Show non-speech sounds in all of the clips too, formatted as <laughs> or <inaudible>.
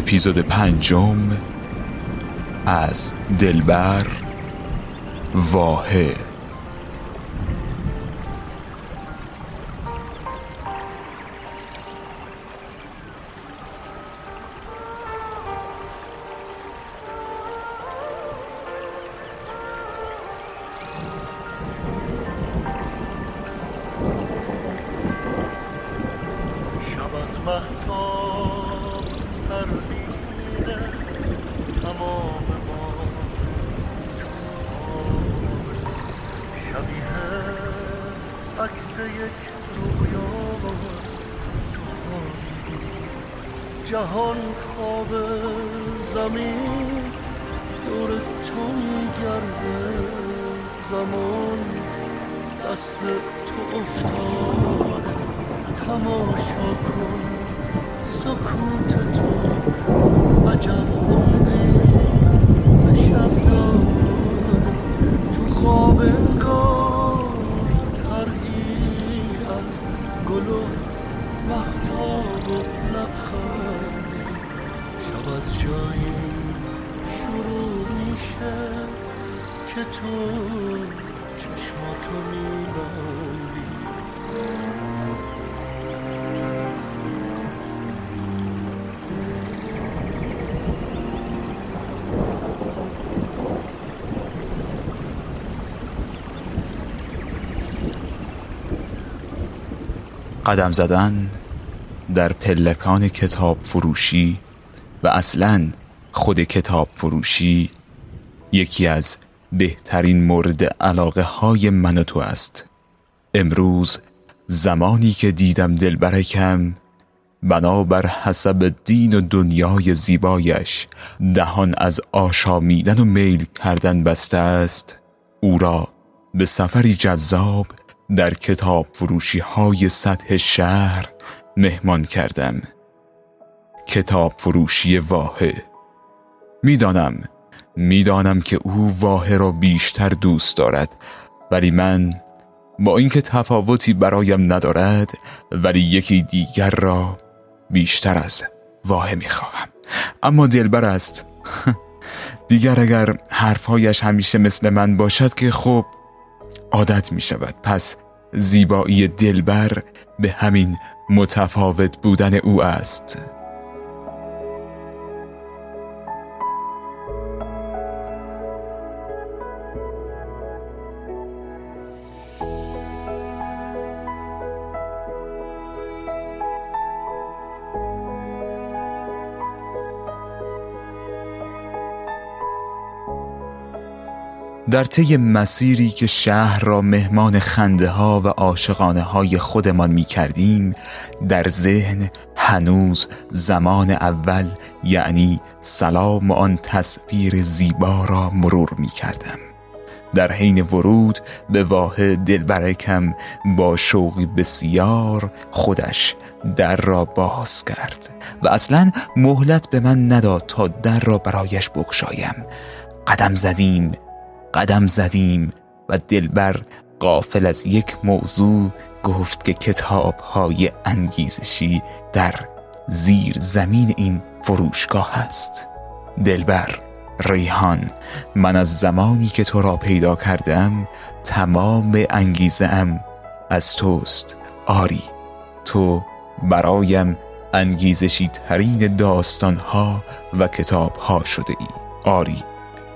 اپیزود پنجم از دلبر واحد. شبیه عکس یک رویاست تو جهان خواب زمین دور تو میگرده. زمان دست تو افتاده. تماشا کن سکوت تو. عجب قدم زدن در پلکان کتاب فروشی و اصلا خود کتاب فروشی یکی از بهترین مورد علاقه های من و تو است. امروز زمانی که دیدم دلبرکم بنابر حسب دین و دنیای زیبایش دهان از آشامیدن و میل کردن بسته است او را به سفری جذاب در کتاب فروشی های سطح شهر مهمان کردم. کتاب فروشی واحه می‌دانم می‌دانم که او واحه را بیشتر دوست دارد ولی من با اینکه تفاوتی برایم ندارد ولی یکی دیگر را بیشتر از واحه می‌خواهم. اما دلبر است. <laughs> دیگر اگر حرفهایش همیشه مثل من باشد که خب عادت می شود. پس زیبایی دلبر به همین متفاوت بودن او است. در طی مسیری که شهر را مهمان خنده ها و عاشقانه های خودمان می کردیم در ذهن هنوز زمان اول یعنی سلام آن تصویر زیبا را مرور می کردم در حین ورود به واه دلبرکم با شوقی بسیار خودش در را باز کرد و اصلا مهلت به من نداد تا در را برایش بگشایم. قدم زدیم قدم زدیم و دلبر قافل از یک موضوع گفت که کتاب های انگیزشی در زیر زمین این فروشگاه است. دلبر ریحان من از زمانی که تو را پیدا کردم تمام انگیزه ام از توست. آری تو برایم انگیزشی ترین داستان ها و کتاب ها شده ای. آری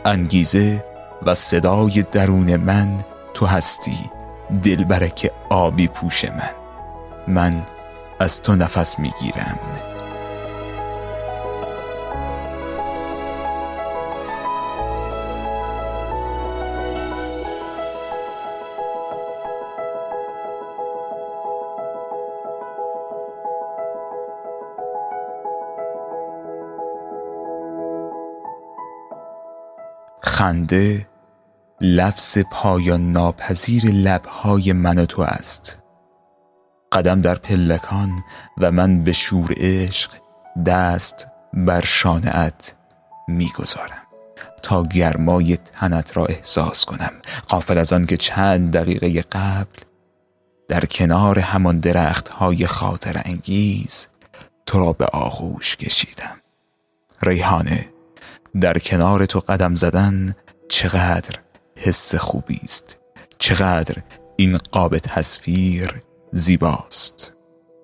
انگیزه و صدای درون من تو هستی دلبرک آبی پوش من. من از تو نفس می‌گیرم. خنده لفظ پایان ناپذیر لبهای من و تو است. قدم در پلکان و من به شور عشق دست بر شانعت می‌گذارم تا گرمای تنت را احساس کنم. قافل از آن که چند دقیقه قبل در کنار همان درخت های خاطر انگیز تو را به آغوش کشیدم. ریحانه در کنار تو قدم زدن چقدر حس خوبی است چقدر این قاب تصویر زیباست.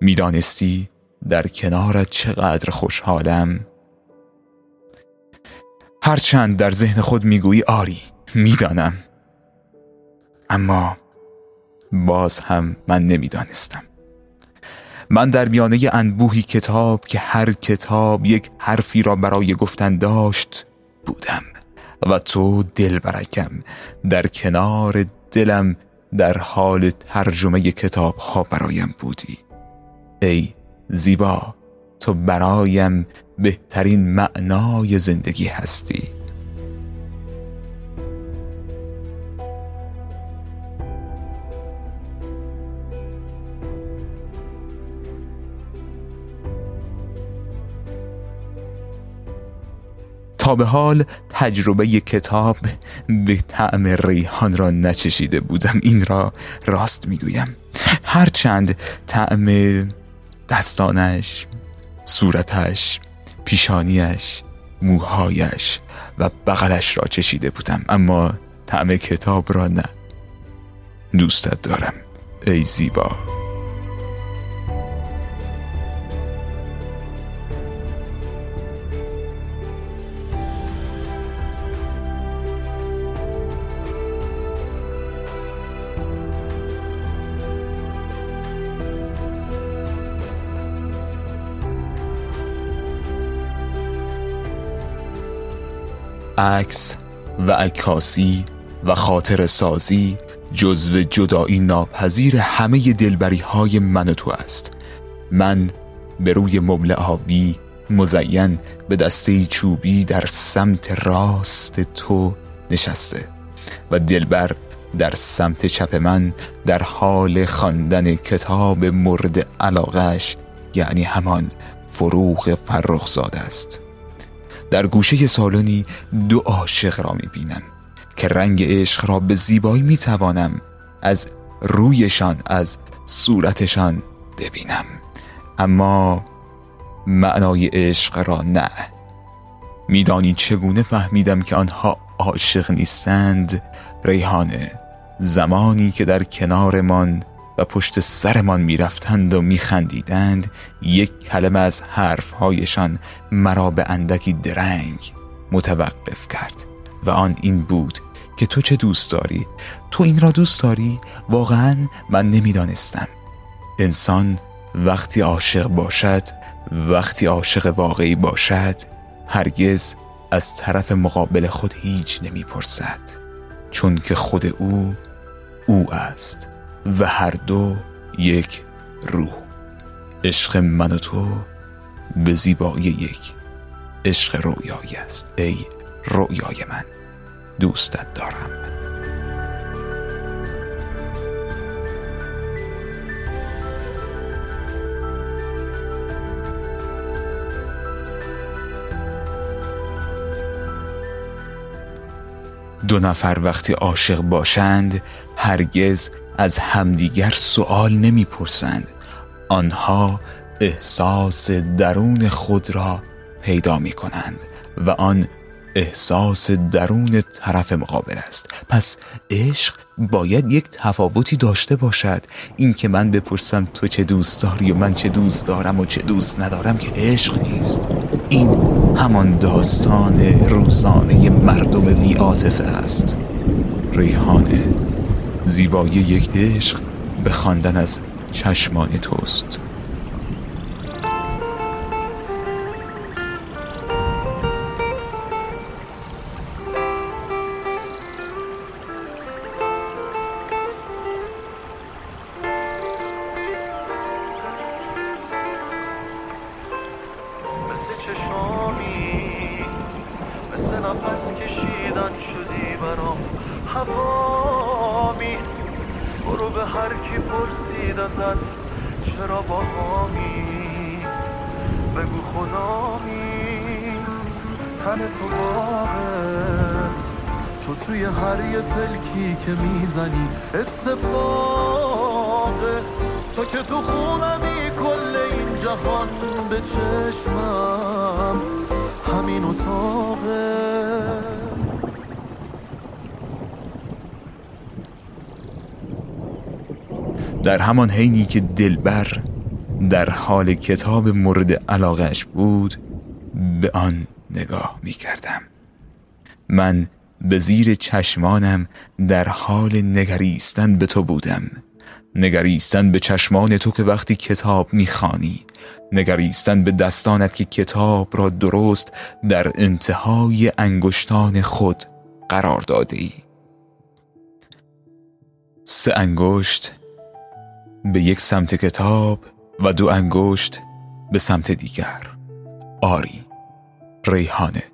می‌دانستی در کنارت چقدر خوشحالم؟ هرچند در ذهن خود می‌گویی آری می‌دانم. اما باز هم من نمی‌دانستم. من در میانه انبوهی کتاب که هر کتاب یک حرفی را برای گفتن داشت بودم. و تو دل برکم. در کنار دلم در حال ترجمه کتاب ها برایم بودی. ای زیبا تو برایم بهترین معنای زندگی هستی. به حال تجربه کتاب به طعم ریحان را نچشیده بودم. این را راست می‌گویم. هرچند طعم دستانش صورتش پیشانیش موهایش و بغلش را چشیده بودم. اما طعم کتاب را نه. دوستت دارم. ای زیبا. عکس و عکاسی و خاطر سازی جزو جدایی ناپذیر همه دلبری های من و تو است. من به روی مبل آبی مزین به دسته چوبی در سمت راست تو نشسته و دلبر در سمت چپ من در حال خواندن کتاب مورد علاقش یعنی همان فروغ فرخزاد است. در گوشه سالنی دو عاشق را می بینم که رنگ عشق را به زیبایی می توانم از رویشان از صورتشان ببینم. اما معنای عشق را نه. میدانی چگونه فهمیدم که آنها عاشق نیستند؟ ریحانه زمانی که در کنارمان پشت سرمان می‌رفتند و میخندیدند یک کلمه از حرفهایشان مرا به اندکی درنگ متوقف کرد و آن این بود که تو چه دوست داری؟ تو این را دوست داری؟ واقعا من نمی‌دانستم انسان وقتی عاشق باشد وقتی عاشق واقعی باشد هرگز از طرف مقابل خود هیچ نمی‌پرسد چون که خود او او است و هر دو یک روح. عشق من و تو به زیبایی یک عشق رویایی است. ای رویای من دوستت دارم. دو نفر وقتی عاشق باشند هرگز از همدیگر سوال نمی‌پرسند. آنها احساس درون خود را پیدا می کنند و آن احساس درون طرف مقابل است. پس عشق باید یک تفاوتی داشته باشد. این که من بپرسم تو چه دوست داری و من چه دوست دارم و چه دوست ندارم که عشق نیست. این همان داستان روزانه مردم بیاتفه است. ریحانه. زیبایی یک عشق به خواندن از چشمان توست. می‌زنی؟ اتفاقه تو که تو خونمی کل این جهان به چشمم همین اتاقه. در همان حینی که دلبر در حال کتاب مورد علاقش بود به آن نگاه می کردم من به زیر چشمانم در حال نگریستن به تو بودم. نگریستن به چشمان تو که وقتی کتاب می‌خوانی. نگریستن به دستانت که کتاب را درست در انتهای انگشتان خود قرار داده ای سه انگشت به یک سمت کتاب و دو انگشت به سمت دیگر. آری ریحانه.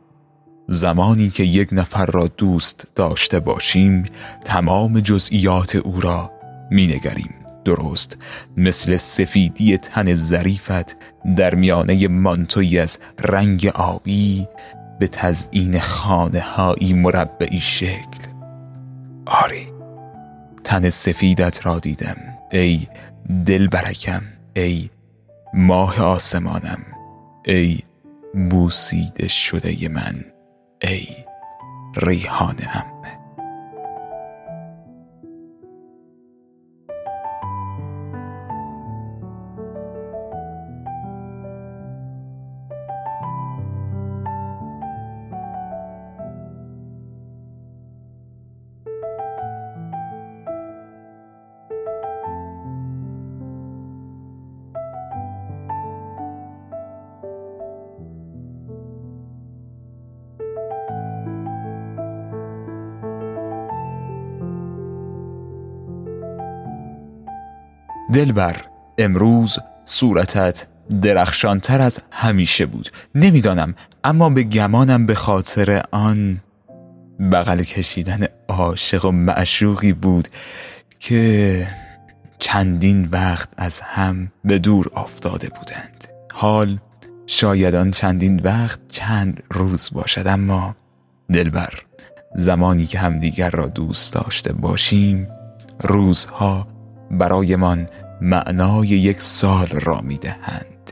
زمانی که یک نفر را دوست داشته باشیم تمام جزئیات او را مینگریم. درست مثل سفیدی تن ظریفت در میانه مانتوی از رنگ آبی به تزئین خانه هایی مربعی شکل. آری تن سفیدت را دیدم. ای دل برکم ای ماه آسمانم ای بوسیده شده من. ای ریحانم دلبر. امروز صورتت درخشانتر از همیشه بود. نمی‌دانم اما به گمانم به خاطر آن بغل کشیدن عاشق و معشوقی بود که چندین وقت از هم به دور افتاده بودند. حال شاید آن چندین وقت چند روز باشد اما دلبر زمانی که همدیگر را دوست داشته باشیم روزها برایمان معنای یک سال را می دهند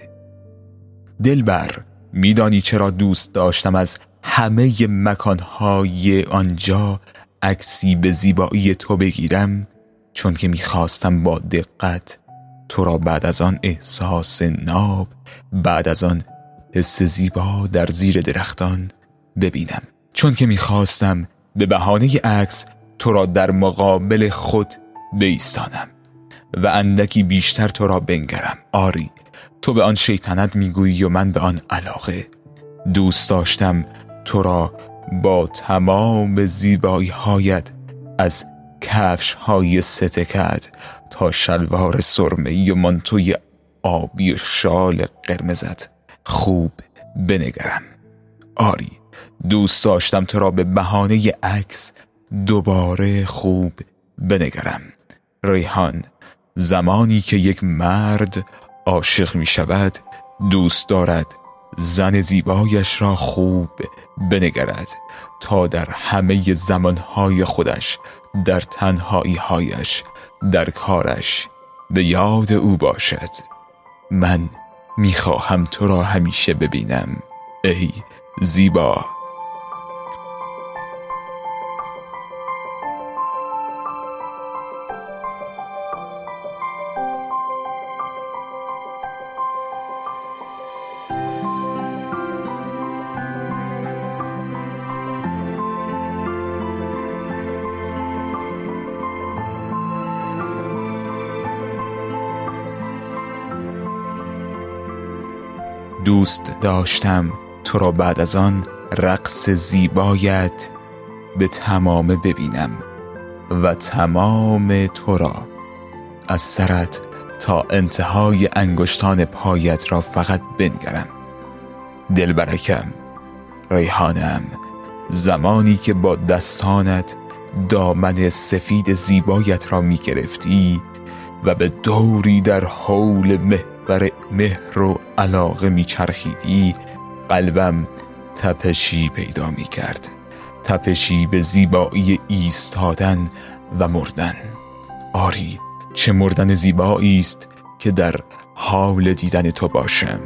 دلبر میدانی چرا دوست داشتم از همه مکانهای آنجا عکسی به زیبایی تو بگیرم چون که می‌خواستم با دقت تو را بعد از آن احساس ناب بعد از آن حس زیبا در زیر درختان ببینم. چون که می‌خواستم به بهانه عکس تو را در مقابل خود بیستانم. و اندکی بیشتر تو را بنگرم. آری تو به آن شیطنت می‌گویی و من به آن علاقه. دوست داشتم تو را با تمام زیبایی هایت از کفش های ستکت تا شلوار سرمهی و منتوی آبی و شال قرمزت خوب بنگرم. آری دوست داشتم تو را به بهانه عکس دوباره خوب بنگرم. ریحان زمانی که یک مرد عاشق می شود دوست دارد زن زیبایش را خوب بنگرد تا در همه زمانهای خودش در تنهایی هایش در کارش به یاد او باشد. من می‌خواهم تو را همیشه ببینم ای زیبا. دوست داشتم. تو را بعد از آن رقص زیبایت به تمامه ببینم و تمام تو را. از سرت تا انتهای انگشتان پایت را فقط بنگرم. دلبرکم ریحانم زمانی که با دستانت دامن سفید زیبایت را می گرفتی و به دوری در حول محور مهر و علاقه میچرخیدی قلبم تپشی پیدا می کرد تپشی به زیبایی ایستادن و مردن. آری چه مردن زیبایی است که در حال دیدن تو باشم.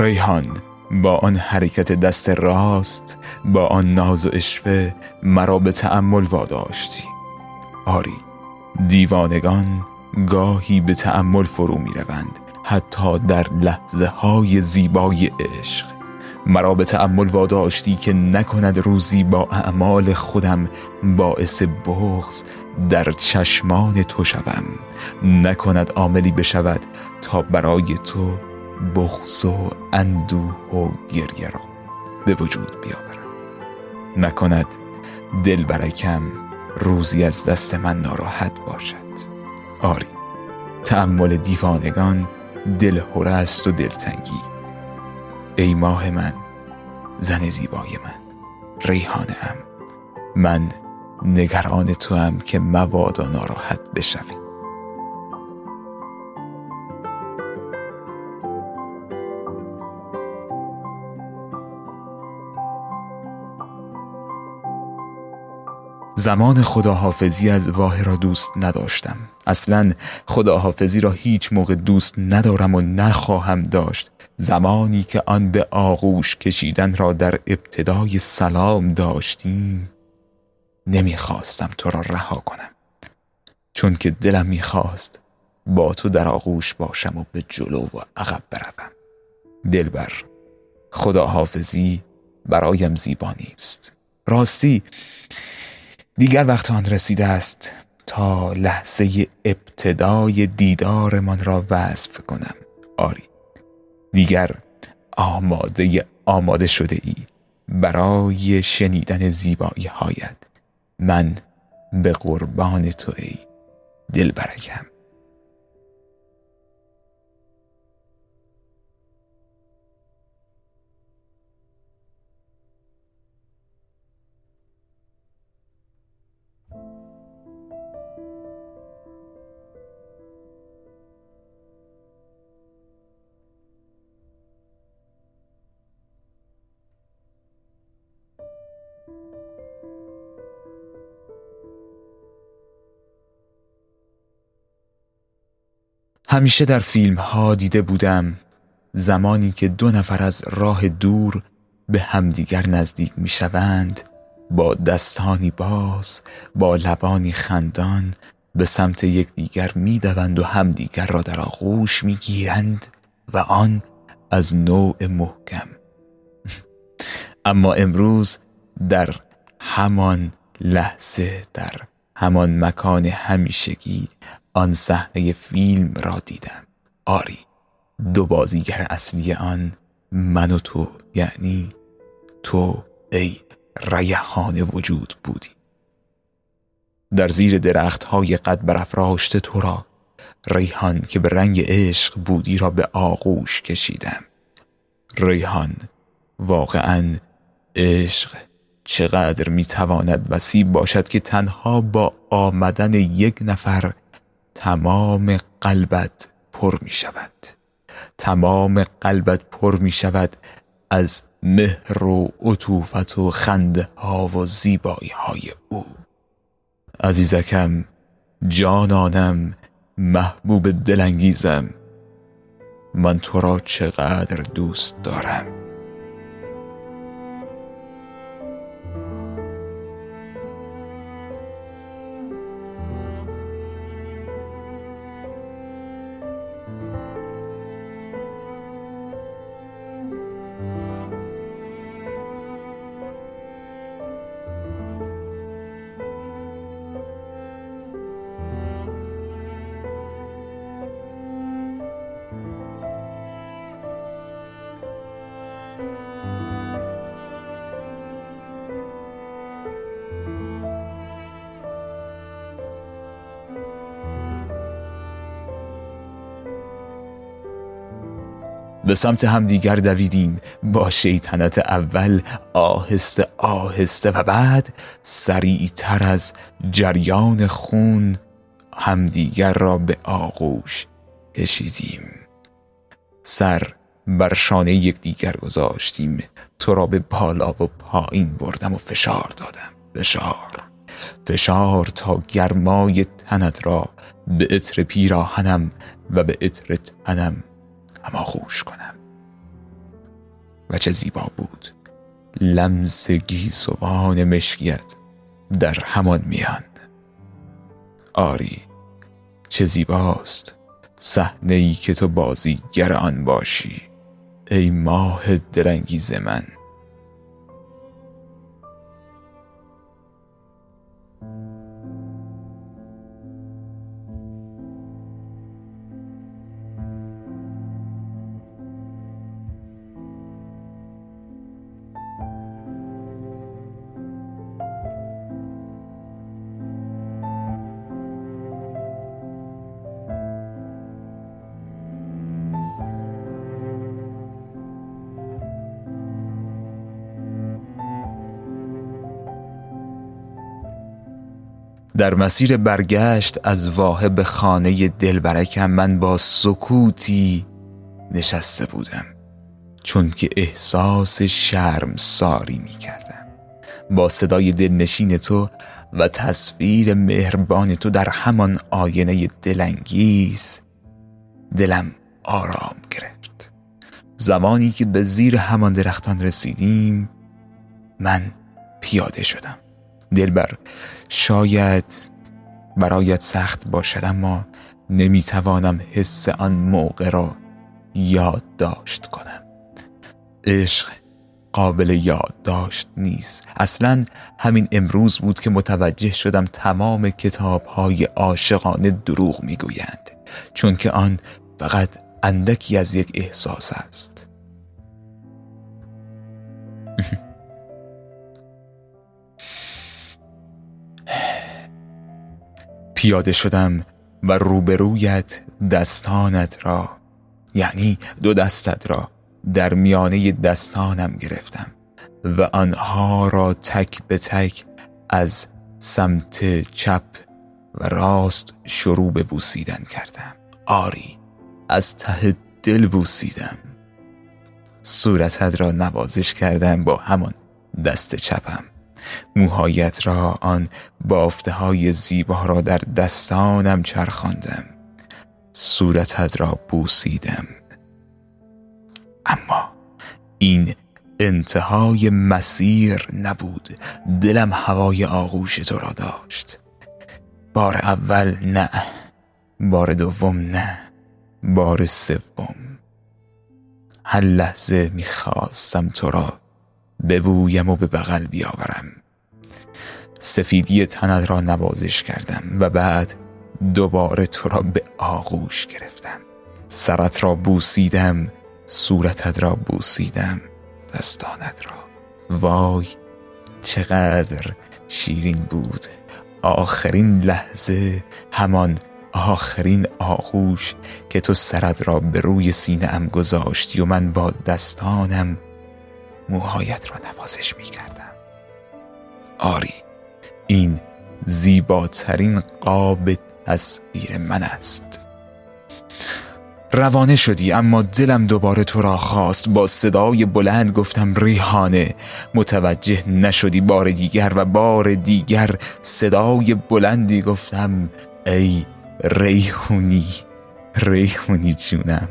ریحان با آن حرکت دست راست با آن ناز و اشوه مرا به تأمل واداشتی. آری دیوانگان گاهی به تأمل فرو می روند حتی در لحظه های زیبای عشق. مرا به تأمل واداشتی که نکند روزی با اعمال خودم باعث بغز در چشمان تو شوم. نکند عاملی بشود تا برای تو بغز و اندوه و گریه را به وجود بیاورم. نکند دل برکم روزی از دست من ناراحت باشد. آری تأمل دیوانگان دل است و دلتنگی ای ماه من زن زیبای من ریحانه من نگران تو هم که مبادا ناراحت بشوی. زمان خداحافظی از واه را دوست نداشتم. اصلا خداحافظی را هیچ موقع دوست ندارم و نخواهم داشت. زمانی که آن به آغوش کشیدن را در ابتدای سلام داشتیم نمی‌خواستم تو را رها کنم. چون که دلم می‌خواست با تو در آغوش باشم و به جلو و عقب بروم. دلبر خداحافظی برایم زیبا نیست. راستی دیگر وقت آن رسیده است تا لحظه ابتدای دیدارمان را وصف کنم. آری دیگر آماده آماده شده ای برای شنیدن زیبایی هایت. من به قربان تو ای دل همیشه در فیلم ها دیده بودم زمانی که دو نفر از راه دور به همدیگر نزدیک می شوند با دستانی باز با لبانی خندان به سمت یکدیگر می دوند و همدیگر را در آغوش می گیرند و آن از نوع محکم. اما امروز در همان لحظه در همان مکان همیشگی آن صحنه فیلم را دیدم. آری دو بازیگر اصلی آن من و تو یعنی تو ای ریحان وجود بودی. در زیر درخت های قد برافراشته تو را ریحان که به رنگ عشق بودی را به آغوش کشیدم. ریحان واقعا عشق چقدر می‌تواند وسیع باشد که تنها با آمدن یک نفر تمام قلبت پر می شود. تمام قلبت پر می شود از مهر و عطوفت و خنده ها و زیبایی های او. عزیزکم جانانم محبوب دلانگیزم من تو را چقدر دوست دارم. به سمت همدیگر دویدیم. با شیطنت اول آهسته آهسته و بعد سریعتر از جریان خون همدیگر را به آغوش کشیدیم. سر بر شانه یکدیگر گذاشتیم. تو را به بالا و پایین بردم و فشار دادم. فشار. فشار تا گرمای تنت را به عطر پیراهنم و به عطر تنم اما خوش کنم. و چه زیبا بود. لمس گیسوان مشکیت در همان میان. آری چه زیباست صحنه ای که تو بازیگر آن باشی. ای ماه درنگیز من. در مسیر برگشت از واحه به خانه دلبرکم من با سکوتی نشسته بودم چون که احساس شرم ساری می کردم با صدای دلنشین تو و تصویر مهربان تو در همان آینه دلانگیز دلم آرام گرفت. زمانی که به زیر همان درختان رسیدیم من پیاده شدم. دلبر. شاید برایت سخت باشد اما نمی‌توانم حس آن موقع را یادداشت کنم. عشق قابل یادداشت نیست. اصلا همین امروز بود که متوجه شدم تمام کتاب های عاشقانه دروغ می‌گویند چون که آن فقط اندکی از یک احساس است. <laughs> پیاده شدم و روبرویت دستانت را یعنی دو دستت را در میانه دستانم گرفتم و آنها را تک به تک از سمت چپ و راست شروع به بوسیدن کردم. آری از ته دل بوسیدم. صورتت را نوازش کردم با همان دست چپم. موهایت را آن بافته های زیبا را در دستانم چرخاندم. صورتت را بوسیدم. اما این انتهای مسیر نبود. دلم هوای آغوش تو را داشت. بار اول نه بار دوم نه بار سوم. هر لحظه می‌خواستم تو را ببویم و به بغل بیاورم. سفیدی تنت را نوازش کردم و بعد دوباره تو را به آغوش گرفتم. سرت را بوسیدم صورتت را بوسیدم دستانت را. وای چقدر شیرین بود. آخرین لحظه همان آخرین آغوش که تو سرت را به روی سینه ام گذاشتی و من با دستانم موهایت را نوازش می کردم آری این زیباترین قاب تصویر من است. روانه شدی اما دلم دوباره تو را خواست. با صدای بلند گفتم ریحانه متوجه نشدی بار دیگر و بار دیگر صدای بلندی گفتم ای ریحونی ریحونی جونم.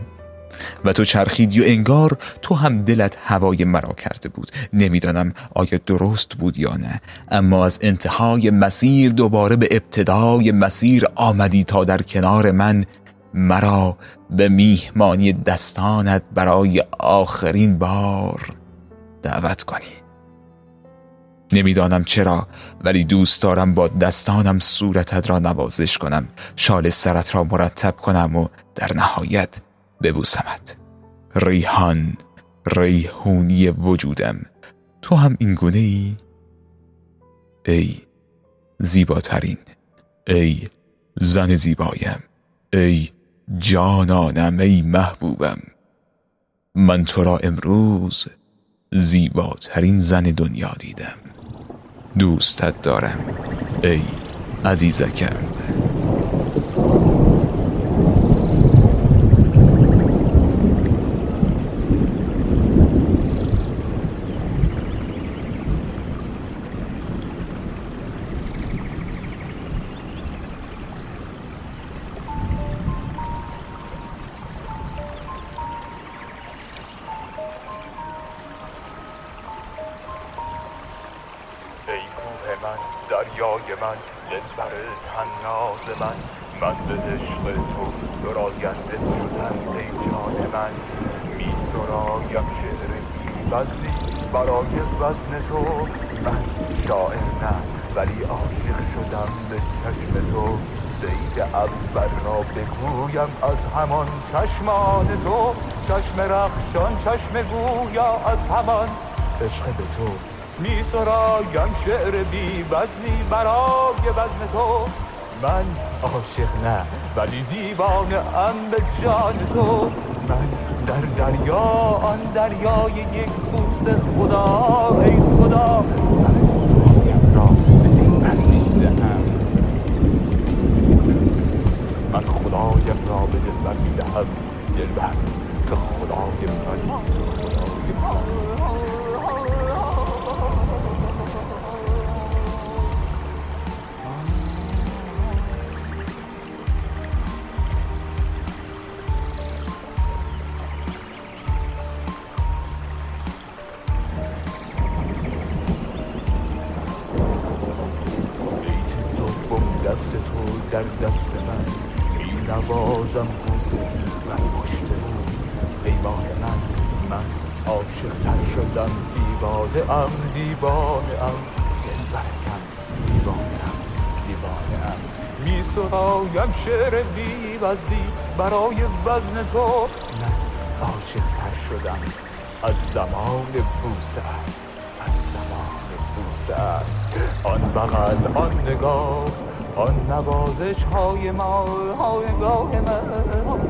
و تو چرخیدی و انگار تو هم دلت هوای مرا کرده بود. نمی‌دانم آیا درست بود یا نه. اما از انتهای مسیر دوباره به ابتدای مسیر آمدی تا در کنار من. مرا به میهمانی دستانت برای آخرین بار دعوت کنی. نمی‌دانم چرا ولی دوست دارم با دستانم صورتت را نوازش کنم. شال سرت را مرتب کنم و در نهایت ببوسمت. ریحان ریحونی وجودم. تو هم این گونه ای؟ ای زیباترین ای زن زیبایم ای جانانم ای محبوبم. من تو را امروز زیباترین زن دنیا دیدم. دوستت دارم ای عزیزکم. همان چشمان تو چشم رخشان چشم گویا از همان. عشق به تو می سرایم شعر بی وزنی برای وزن تو. من عاشق نه ولی دیوانه ام به جان تو. من در دریا آن دریای یک بوس خدا ای خدا. من خدایم را به دلبر می‌دهم دلبر تو خدای من تو خدای من بیت دوم دست تو در دست می نوازم بوسه بر پشت رو پیمان من. من عاشق تر شدم. دیوانه ام دیوانه ام. دل برکم دیوانه ام دیوانه ام. می سرایم شعر بی وزنی برای وزن تو. من عاشق تر شدم. از زمان بوست از زمان بوست آن بغل آن نگاه. آن نوازش های مال های گاه من.